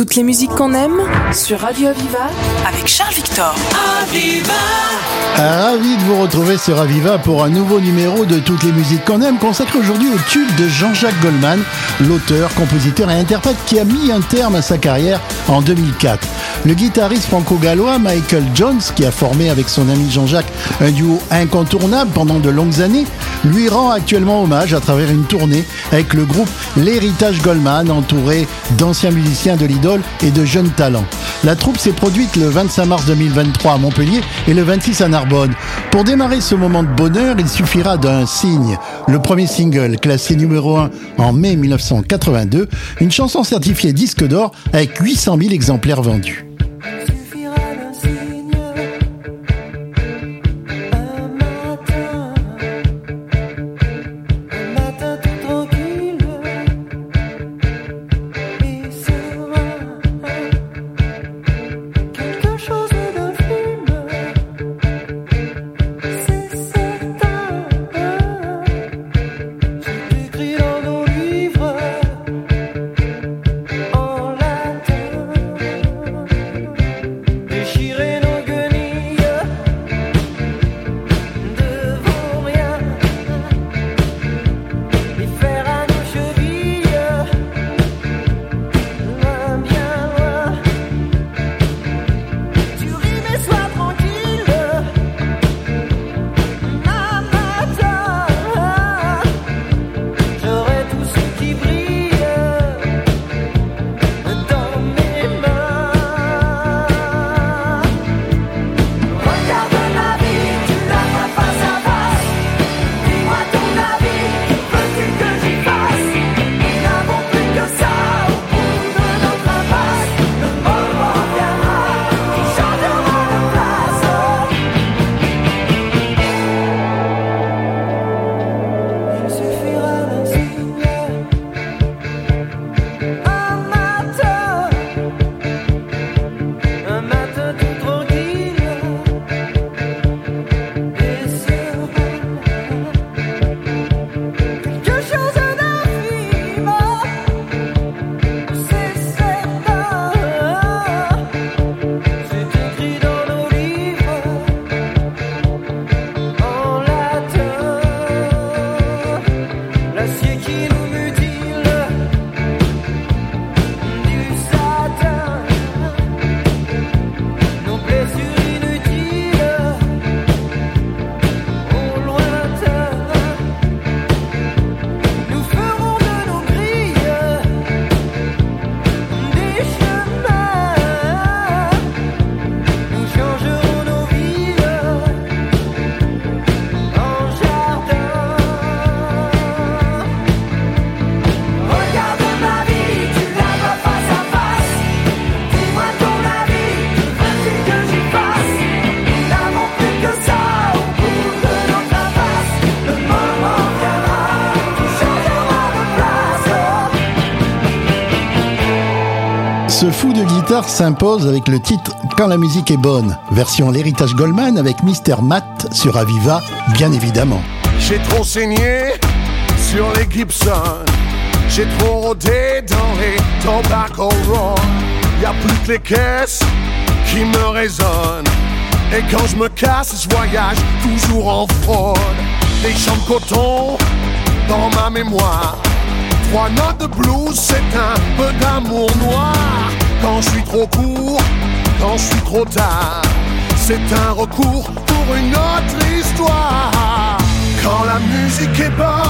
Toutes les musiques qu'on aime sur Radio Aviva avec Charles Victor. Aviva Ravi de vous retrouver sur Aviva pour un nouveau numéro de Toutes les musiques qu'on aime consacré aujourd'hui au tube de Jean-Jacques Goldman, l'auteur, compositeur et interprète qui a mis un terme à sa carrière en 2004. Le guitariste franco-gallois Michael Jones, qui a formé avec son ami Jean-Jacques un duo incontournable pendant de longues années, lui rend actuellement hommage à travers une tournée avec le groupe L'Héritage Goldman, entouré d'anciens musiciens de l'idole et de jeunes talents. La troupe s'est produite le 25 mars 2023 à Montpellier et le 26 à Narbonne. Pour démarrer ce moment de bonheur, il suffira d'un signe. Le premier single, classé numéro 1 en mai 1982, une chanson certifiée disque d'or avec 800 000 exemplaires vendus. S'impose avec le titre Quand la musique est bonne, version l'héritage Goldman avec Mr. Matt sur Aviva, bien évidemment. J'ai trop saigné sur les Gibson. J'ai trop rodé dans les tobacco ron. Y a plus que les caisses qui me résonnent. Et quand je me casse, je voyage toujours en fraude. Des champs de coton dans ma mémoire. Trois notes de blues, c'est un peu d'amour noir. Quand je suis trop court, quand je suis trop tard, c'est un recours pour une autre histoire. Quand la musique est bonne,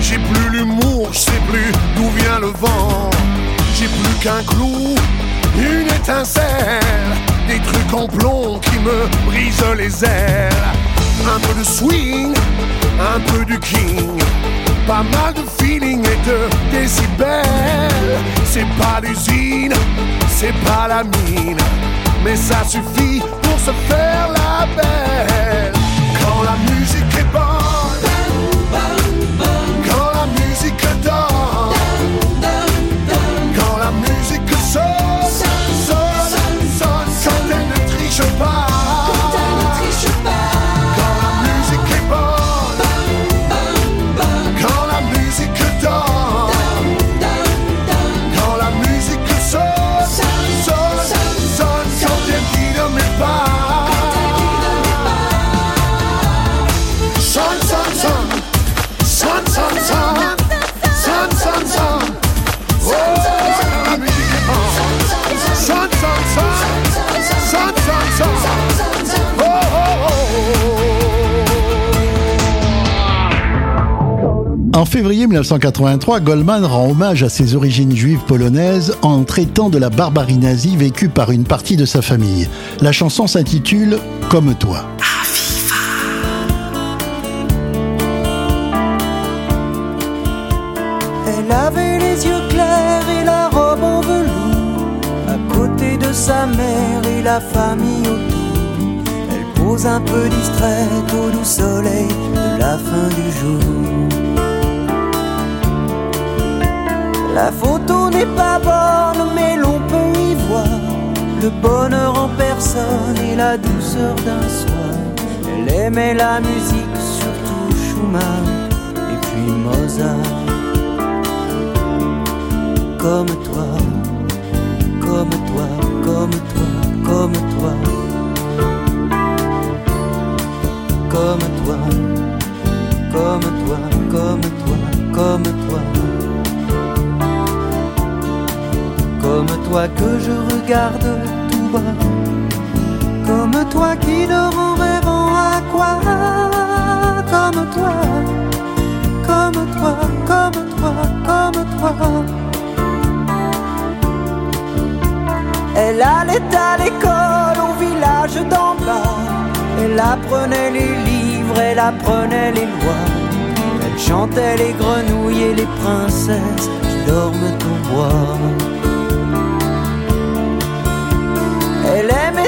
J'ai plus l'humour, je sais plus d'où vient le vent. J'ai plus qu'un clou, une étincelle, des trucs en plomb qui me brisent les ailes. Un peu de swing, un peu du king, pas mal de feeling et de décibels. C'est pas l'usine, c'est pas la mine, mais ça suffit pour se faire la belle. Quand la musique est bonne, En février 1983, Goldman rend hommage à ses origines juives polonaises en traitant de la barbarie nazie vécue par une partie de sa famille. La chanson s'intitule Comme toi. Elle avait les yeux clairs et la robe en velours. À côté de sa mère et la famille autour. Elle pose un peu distraite au doux soleil de la fin du jour. La photo n'est pas bonne, mais l'on peut y voir. Le bonheur en personne et la douceur d'un soir. Elle aimait la musique, surtout Schumann et puis Mozart. Comme toi, comme toi, comme toi, comme toi, comme toi, toi que je regarde tout bas, comme toi qui dort en rêvant à quoi, comme toi, comme toi, comme toi, comme toi. Elle allait à l'école au village d'en bas. Elle apprenait les livres, elle apprenait les lois. Elle chantait les grenouilles et les princesses qui dorment au bois.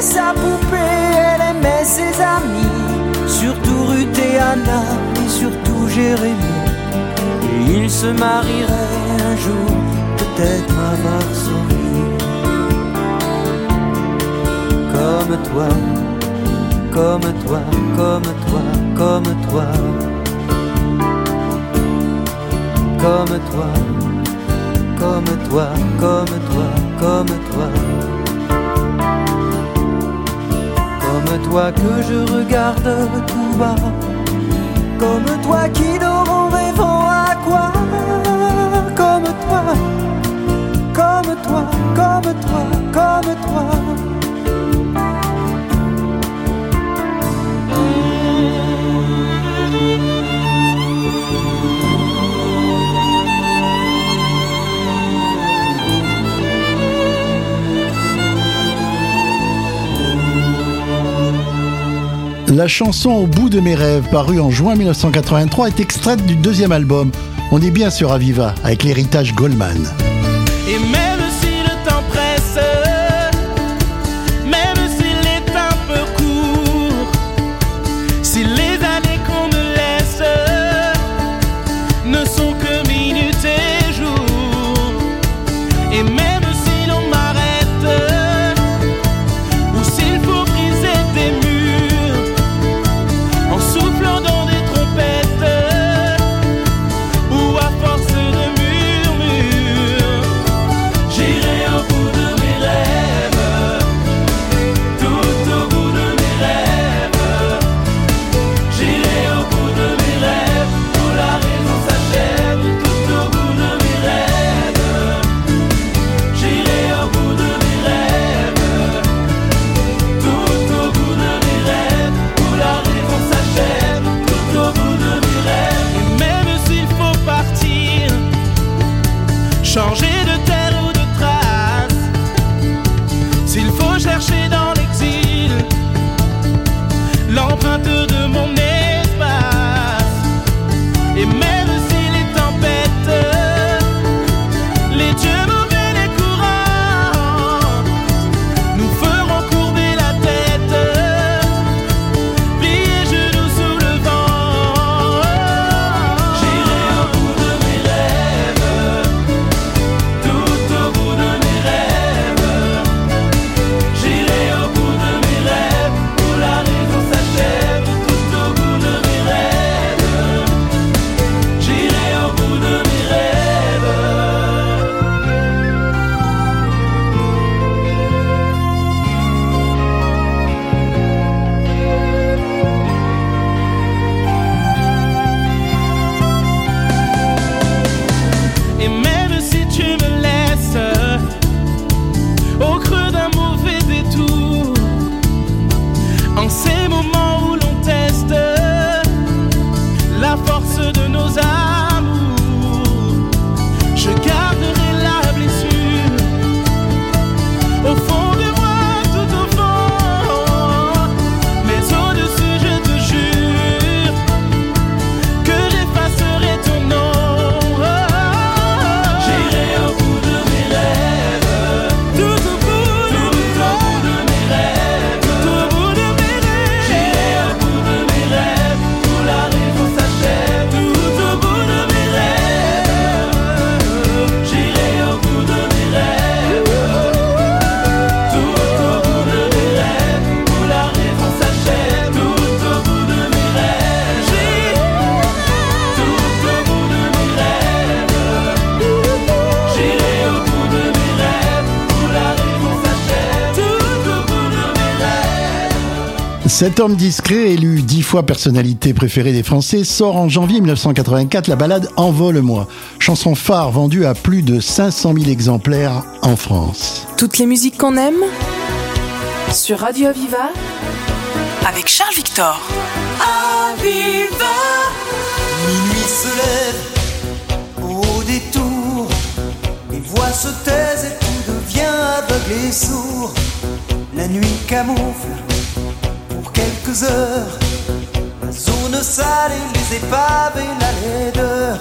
sa poupée, elle aimait ses amis, surtout Ruth et Anna, et surtout Jérémy. Et ils se marieraient un jour, peut-être à Varsovie. Comme comme toi, comme toi, comme toi. Comme toi, comme toi, comme toi, comme toi. Comme toi. Que je regarde tout bas, comme toi qui dort La chanson Au bout de mes rêves, parue en juin 1983, est extraite du deuxième album. On est bien sur Aviva, avec l'héritage Goldman. Cet homme discret, élu dix fois personnalité préférée des Français, sort en janvier 1984 la balade Envole-moi, chanson phare vendue à plus de 500 000 exemplaires en France. Toutes les musiques qu'on aime sur Radio Aviva avec Charles Victor. Aviva Minuit se lève au détour Les voix se taisent et tout devient aveugle et sourd La nuit camoufle quelques heures. La zone sale et les épaves et la laideur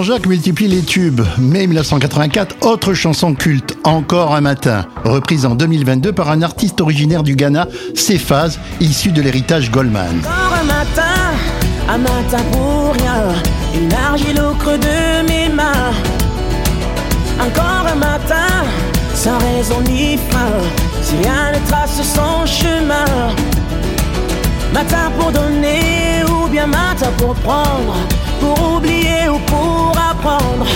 Jean-Jacques multiplie les tubes. Mai 1984, autre chanson culte, Encore un matin, reprise en 2022 par un artiste originaire du Ghana, Cephas, issu de l'héritage Goldman. Encore un matin, un matin pour rien, une argile au creux de mes mains. Encore un matin, sans raison ni fin, si rien ne trace son chemin. Matin pour donner ou bien matin pour prendre, pour oublier ou pour apprendre.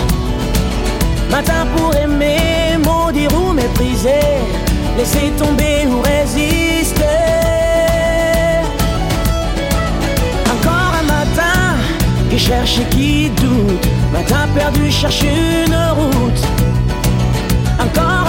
Matin pour aimer, maudire ou mépriser, laisser tomber ou résister. Encore un matin qui cherche et qui doute. Matin perdu cherche une route. Encore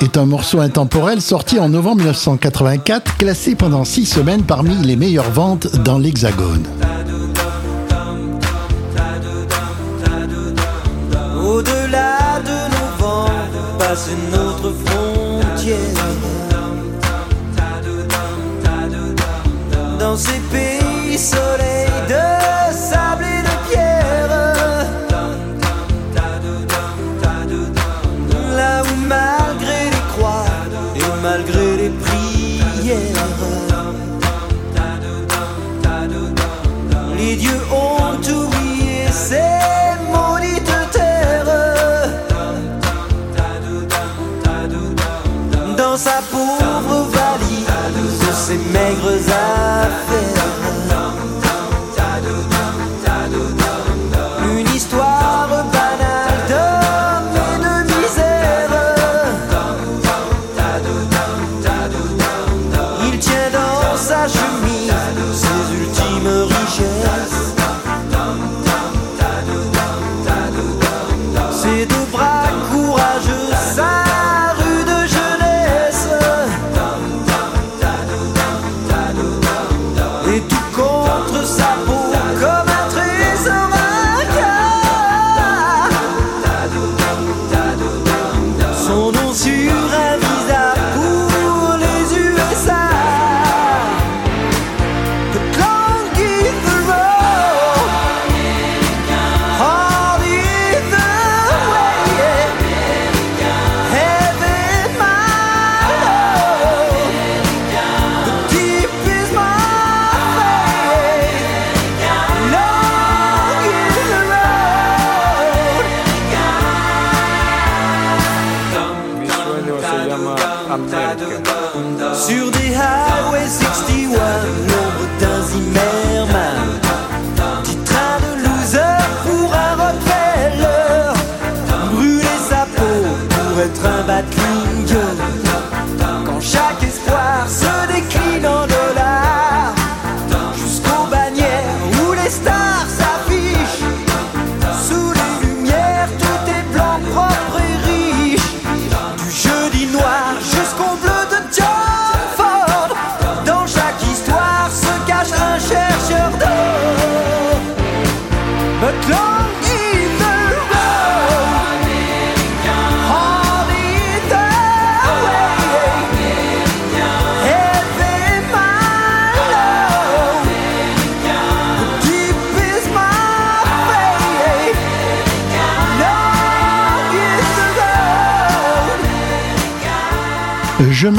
Est un morceau intemporel sorti en novembre 1984, classé pendant six semaines parmi les meilleures ventes dans l'Hexagone. Au-delà de nos vents, passe notre frontière. Dans ces pays maigres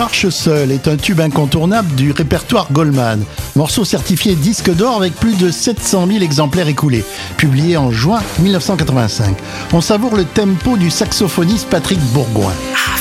marche seul est un tube incontournable du répertoire Goldman. Morceau certifié disque d'or avec plus de 700 000 exemplaires écoulés, publié en juin 1985. On savoure le tempo du saxophoniste Patrick Bourgoin. Ah,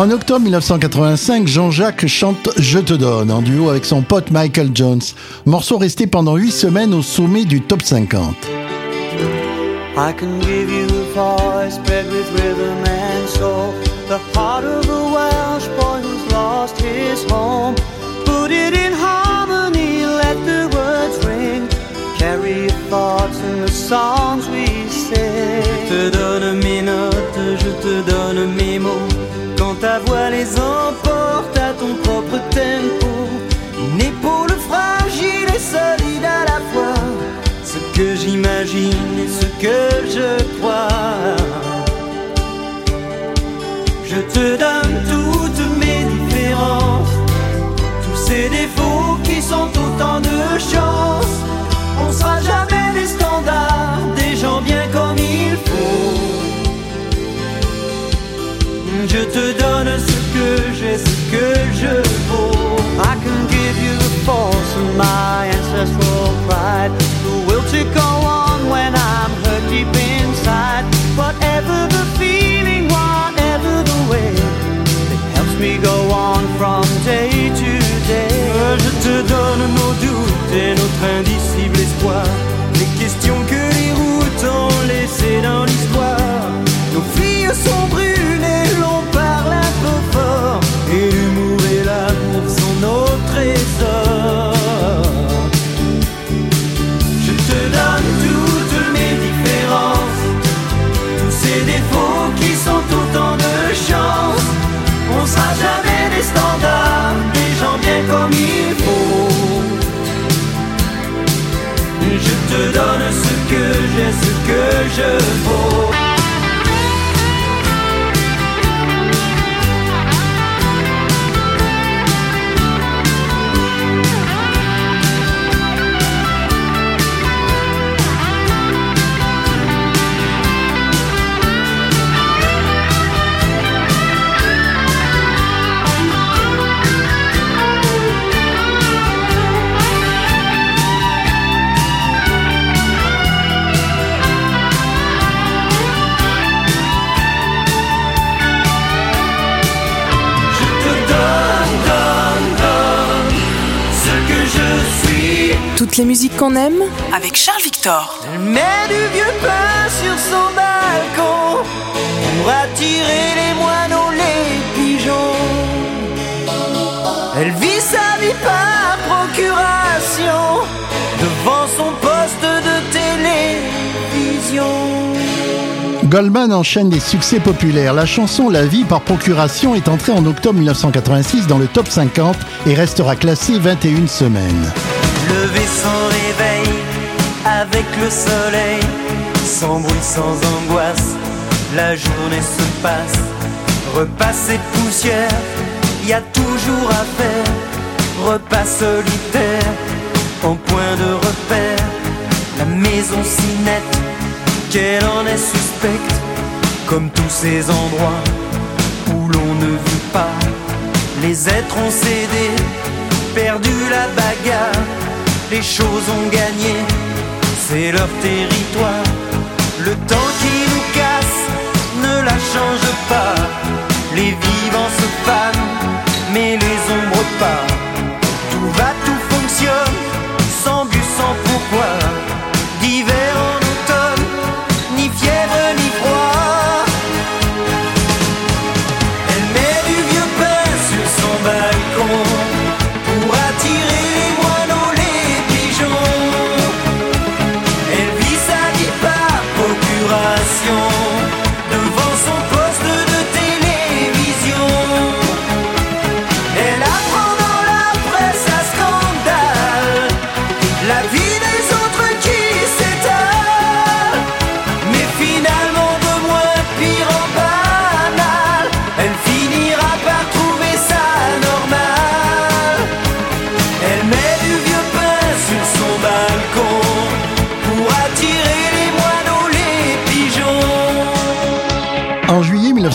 En octobre 1985, Jean-Jacques chante Je te donne en duo avec son pote Michael Jones. Morceau resté pendant 8 semaines au sommet du top 50. I can give you a voice bred with rhythm and soul. The heart of a Welsh boy who's lost his home. Put it in harmony, let the words ring. Carry your thoughts in the songs we sing. Je te donne mes notes, je te donne mes mots. Quand ta voix les emporte à ton propre tempo. Une épaule fragile et solide à la fois. Ce que j'imagine et ce que je crois. Je te donne toutes mes différences, tous ces défauts qui sont autant de chances. On sera jamais des standards, Je te donne ce que j'ai, ce que que Toutes les musiques qu'on aime avec Charles Victor. Elle met du vieux pain sur son balcon pour attirer les moineaux, les pigeons. Elle vit sa vie par procuration devant son poste de télévision. Goldman enchaîne les succès populaires. La chanson La vie par procuration est entrée en octobre 1986 dans le top 50 et restera classée 21 semaines. Le soleil, sans bruit, sans angoisse, la journée se passe. Repas et poussière, y a toujours à faire. Repas solitaire, en point de repère. La maison si nette, qu'elle en est suspecte, comme tous ces endroits où l'on ne vit pas. Les êtres ont cédé, perdu la bagarre, les choses ont gagné, c'est leur territoire. Le temps qui nous casse ne la change pas, les vivants se fanent, mais les ombres pas.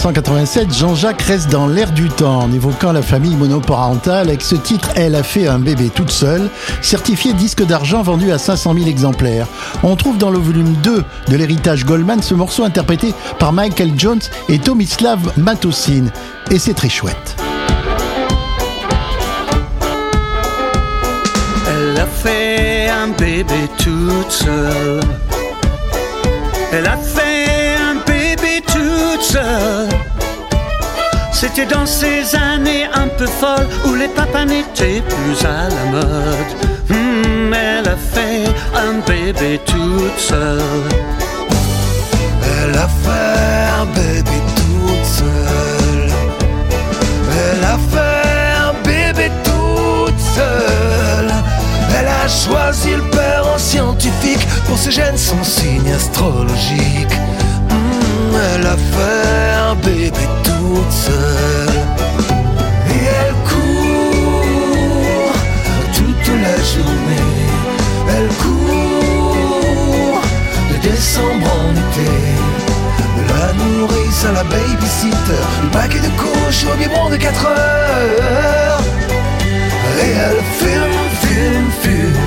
1987, Jean-Jacques reste dans l'air du temps en évoquant la famille monoparentale avec ce titre Elle a fait un bébé toute seule, certifié disque d'argent vendu à 500 000 exemplaires. On trouve dans le volume 2 de l'héritage Goldman ce morceau interprété par Michael Jones et Tomislav Matosin. Et c'est très chouette. Elle a fait un bébé toute seule. Elle a fait C'était dans ces années un peu folles où les papas n'étaient plus à la mode. Hmm, elle a fait un bébé toute seule. Elle a fait un bébé toute seule. Elle a fait un bébé toute seule. Elle a choisi le père en scientifique pour ses gènes, son signe astrologique. Elle a fait un bébé toute seule. Et elle court toute la journée. Elle court de décembre en été. De la nourrice à la babysitter, du paquet de couches au biberon de 4 heures. Et elle fume, fume, fume,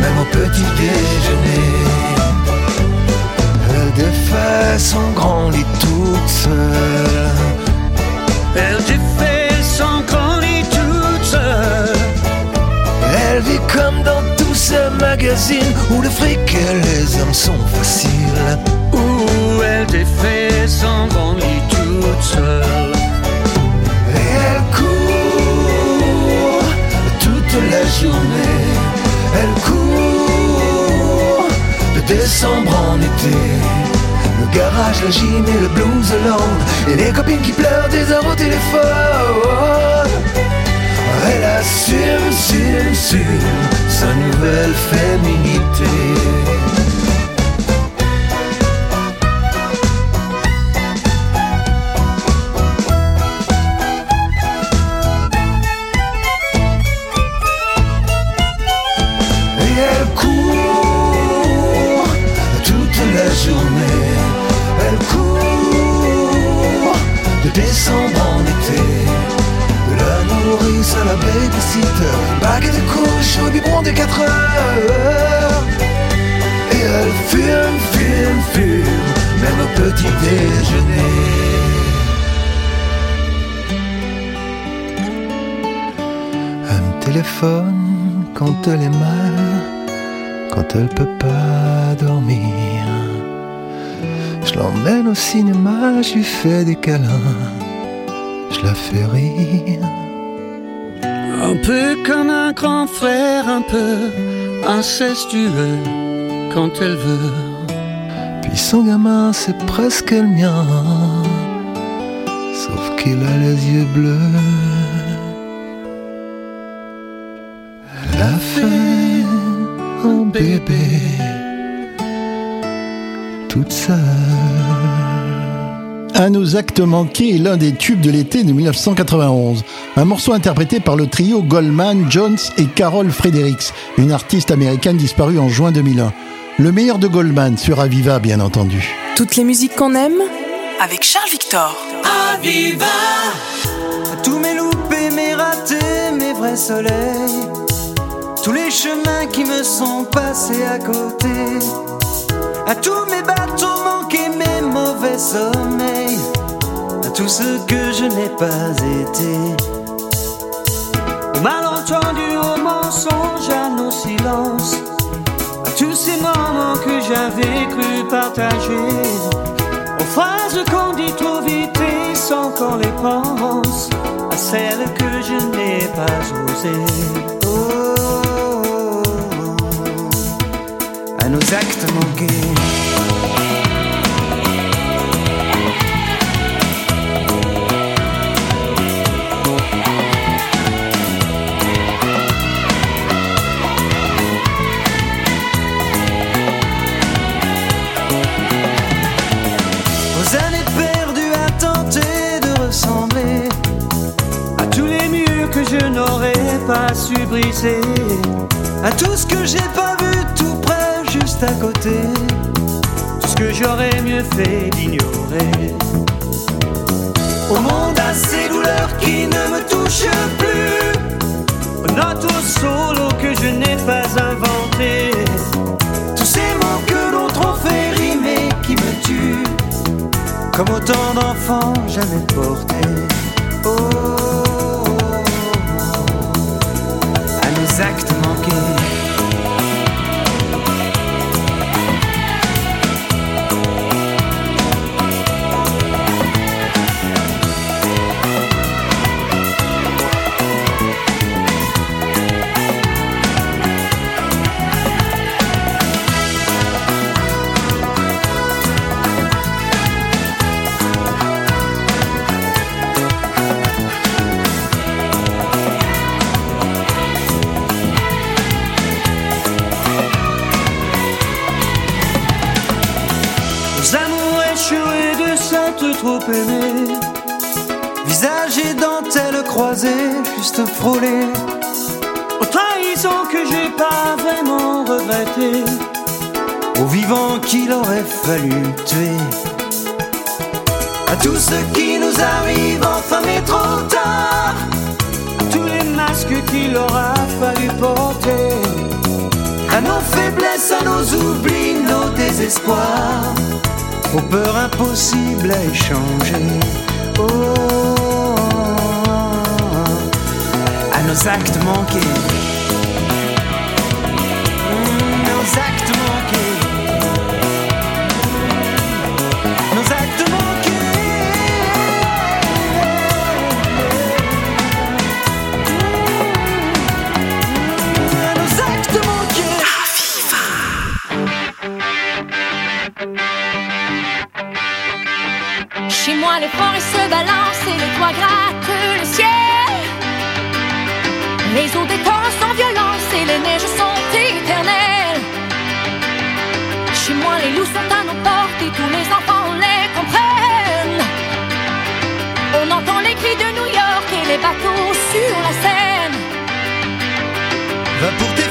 même au petit déjeuner. Elle défait son grand lit toute seule. Elle défait son grand lit toute seule. Elle vit comme dans tous ces magazines où le fric et les hommes sont faciles. Où elle défait son grand lit toute seule. Et elle court toute la journée. Elle court de décembre en été. Le garage, la gym et le blues land. Et les copines qui pleurent des heures au téléphone. Elle assume, assume, sa nouvelle féminité. Décembre en été. La nourrice à la babysitter. Bague de couches au biberon de 4 heures. Et elle fume, fume, fume. Même au petit déjeuner. Elle me téléphone quand elle est mal, quand elle peut pas dormir. Je l'emmène au cinéma, je lui fais des câlins, je la fais rire. Un peu comme un grand frère, un peu incestueux quand elle veut. Puis son gamin, c'est presque le mien, sauf qu'il a les yeux bleus. Elle a fait un bébé toute seule. À nos actes manqués est l'un des tubes de l'été de 1991. Un morceau interprété par le trio Goldman, Jones et Carol Fredericks, une artiste américaine disparue en juin 2001. Le meilleur de Goldman sur Aviva, bien entendu. Toutes les musiques qu'on aime avec Charles Victor. Aviva Tous mes loupés, mes ratés, mes vrais soleils. Tous les chemins qui me sont passés à côté. À tous mes sommeils. À tout ce que je n'ai pas été. Au malentendu, au mensonge, à nos silences. À tous ces moments que j'avais cru partager. Aux phrases qu'on dit trop vite et sans qu'on les pense. À celles que je n'ai pas osées. Oh, à nos actes manqués. À tout ce que j'ai pas vu tout près, juste à côté. Tout ce que j'aurais mieux fait d'ignorer. douleur qui ne me touche plus. Note au solo que je n'ai pas inventé. Tous ces mots que l'autre ont fait rimer qui me tuent. Comme autant d'enfants jamais portés. Visage et dentelle croisée, juste frôlée. Aux trahisons que j'ai pas vraiment regrettées. Aux vivants qu'il aurait fallu tuer. À tout ce qui nous arrive enfin mais trop tard. Tous les masques qu'il aura fallu porter. À nos faiblesses, à nos oublis, nos désespoirs. Aux peurs impossibles à échanger. Oh, À nos actes manqués. Grattent le ciel. Les eaux des torrents sont violentes et les neiges sont éternelles. Chez moi, les loups sont à nos portes et tous les enfants les comprennent. On entend les cris de New York et les bateaux sur la Seine. Va pour tes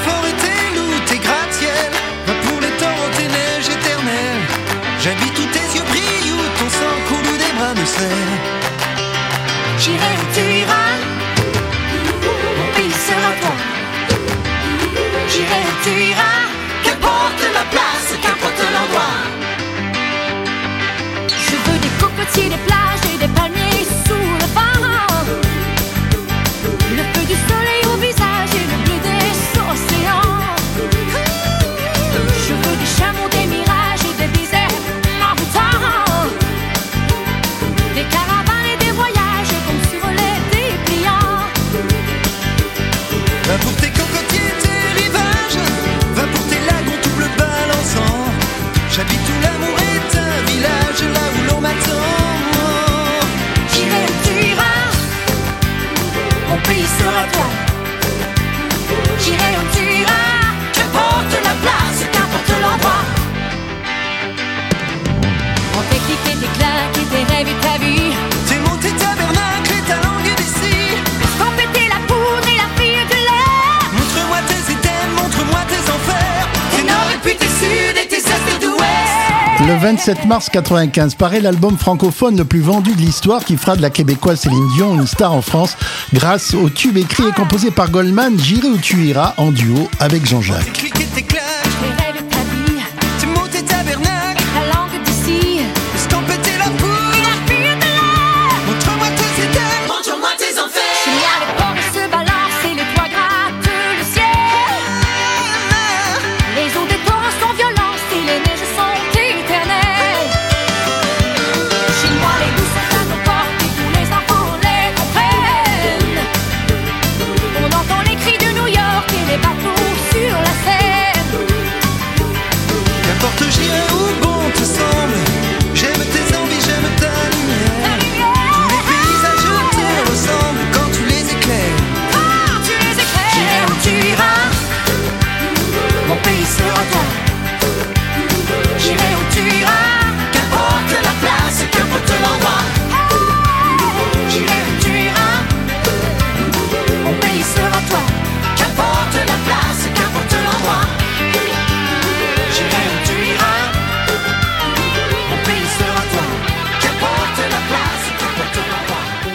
27 mars 95 paraît l'album francophone le plus vendu de l'histoire qui fera de la québécoise Céline Dion une star en France grâce au tube écrit et composé par Goldman J'irai où tu iras en duo avec Jean-Jacques.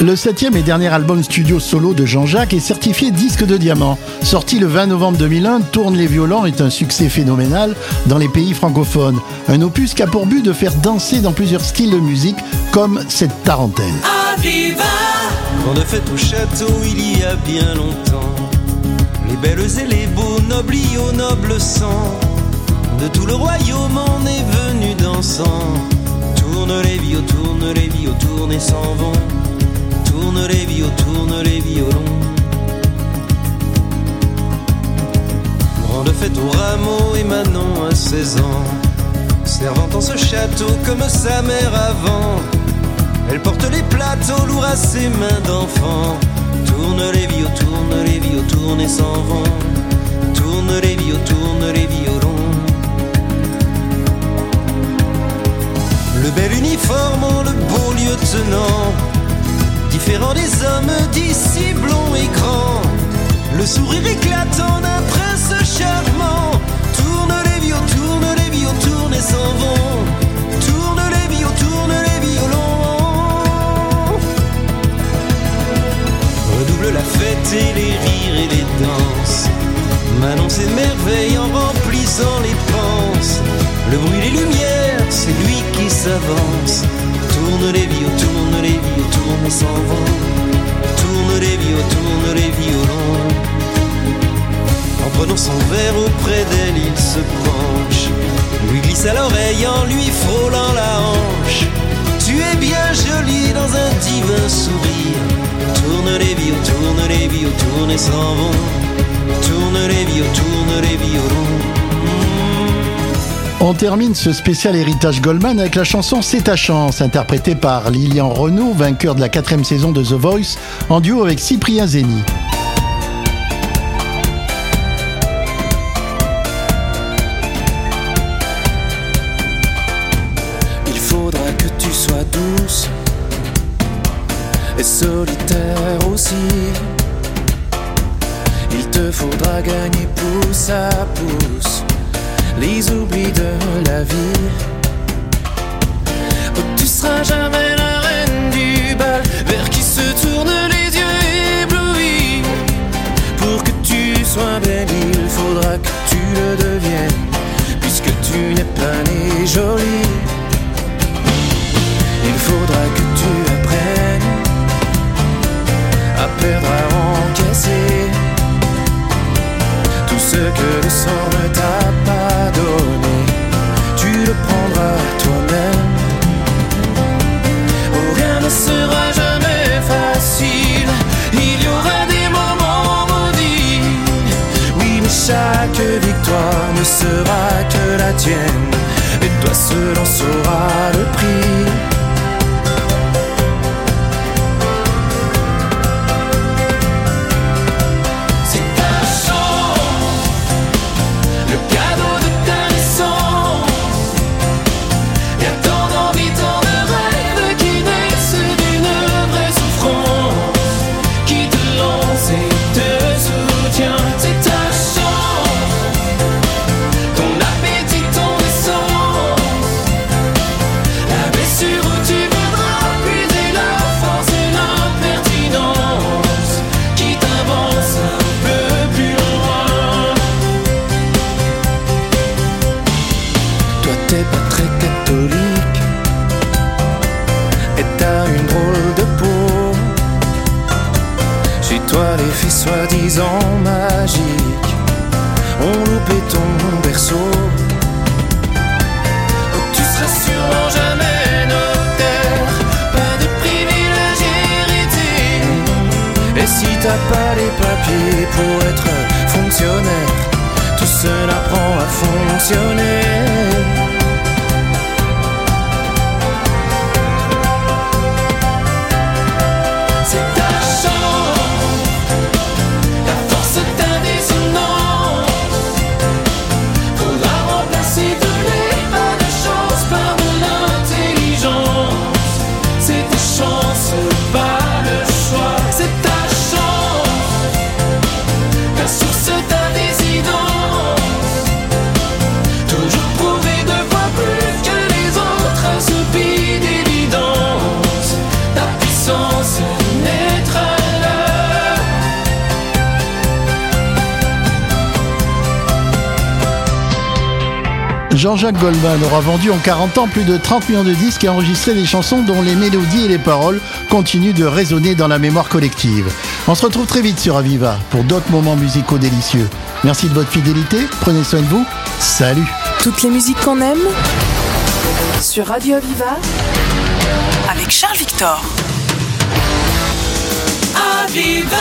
Le septième et dernier album studio solo de Jean-Jacques est certifié disque de diamant. Sorti le 20 novembre 2001, Tourne les violents est un succès phénoménal dans les pays francophones. Un opus qui a pour but de faire danser dans plusieurs styles de musique comme cette tarentelle. Grande fête au château il y a bien longtemps. Les belles et les beaux nobles au noble sang. De tout le royaume on est venu dansant. Tourne les vios, tourne les vios, tourne et s'en vont. Tourne les vios, tourne les violons. Grande fête au rameau et Manon à 16 ans. Servant en ce château comme sa mère avant. Elle porte les plateaux lourds à ses mains d'enfant. Tourne les vios, tourne les vios, tourne et s'en vont. Tourne les vios, tourne les violons. Le bel uniforme, le beau lieutenant. Différent des hommes d'ici blonds et grands. Le sourire éclatant d'un prince charmant. Tourne les vios, tourne les vios, tourne et s'en vont. Tourne les vios, tourne les violons. Redouble la fête et les rires et les danses. Manon s'émerveille en remplissant les penses. Le bruit, les lumières, c'est lui qui s'avance. Tourne les vios, tourne les vios, tourne et s'en vont. Tourne les vios, tourne les violons. En prenant son verre auprès d'elle, il se penche. Lui glisse à l'oreille en lui frôlant la hanche. Tu es bien jolie dans un divin sourire. Tourne les vios, tourne les vios, tourne et s'en vont. Tourne les vios, tourne les violons. On termine ce spécial héritage Goldman avec la chanson C'est ta chance, interprétée par Lilian Renaud, vainqueur de la quatrième saison de The Voice, en duo avec Cyprien Zeni. Il faudra que tu sois douce et solitaire aussi. Il te faudra gagner pouce à pouce Worte papiers pour être fonctionnaire. Tout cela prend à fonctionner Jean-Jacques Goldman aura vendu en 40 ans plus de 30 millions de disques et enregistré des chansons dont les mélodies et les paroles continuent de résonner dans la mémoire collective. On se retrouve très vite sur Aviva pour d'autres moments musicaux délicieux. Merci de votre fidélité, prenez soin de vous, salut Toutes les musiques qu'on aime sur Radio Aviva avec Charles Victor. Aviva